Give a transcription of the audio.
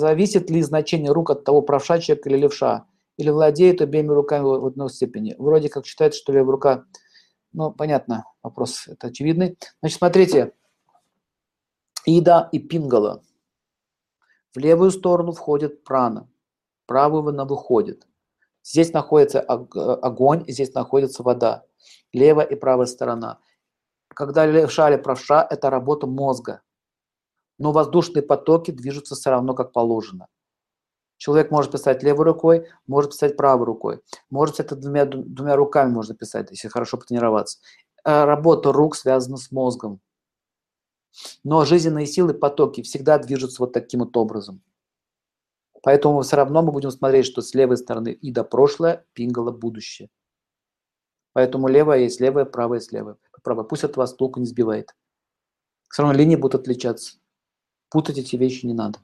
зависит ли значение рук от того, правша человек или левша, или владеет обеими руками в одной степени. Вроде как считается, что левая рука, ну, понятно, вопрос это очевидный. Значит, смотрите, Ида и Пингала. В левую сторону входит прана, правую она выходит. Здесь находится огонь, здесь находится вода. Левая и правая сторона. Когда левша или правша – это работа мозга. Но воздушные потоки движутся все равно как положено. Человек может писать левой рукой, может писать правой рукой. Может это двумя, двумя руками можно писать, если хорошо потренироваться. Э, работа рук связана с мозгом. Но жизненные силы, потоки всегда движутся вот таким вот образом. Поэтому все равно мы будем смотреть, что с левой стороны Ида прошлое, Пингала будущее. Поэтому левая есть левая, правая есть левая. Правая. Пусть от вас толку не сбивает. Все равно линии будут отличаться. Путать эти вещи не надо.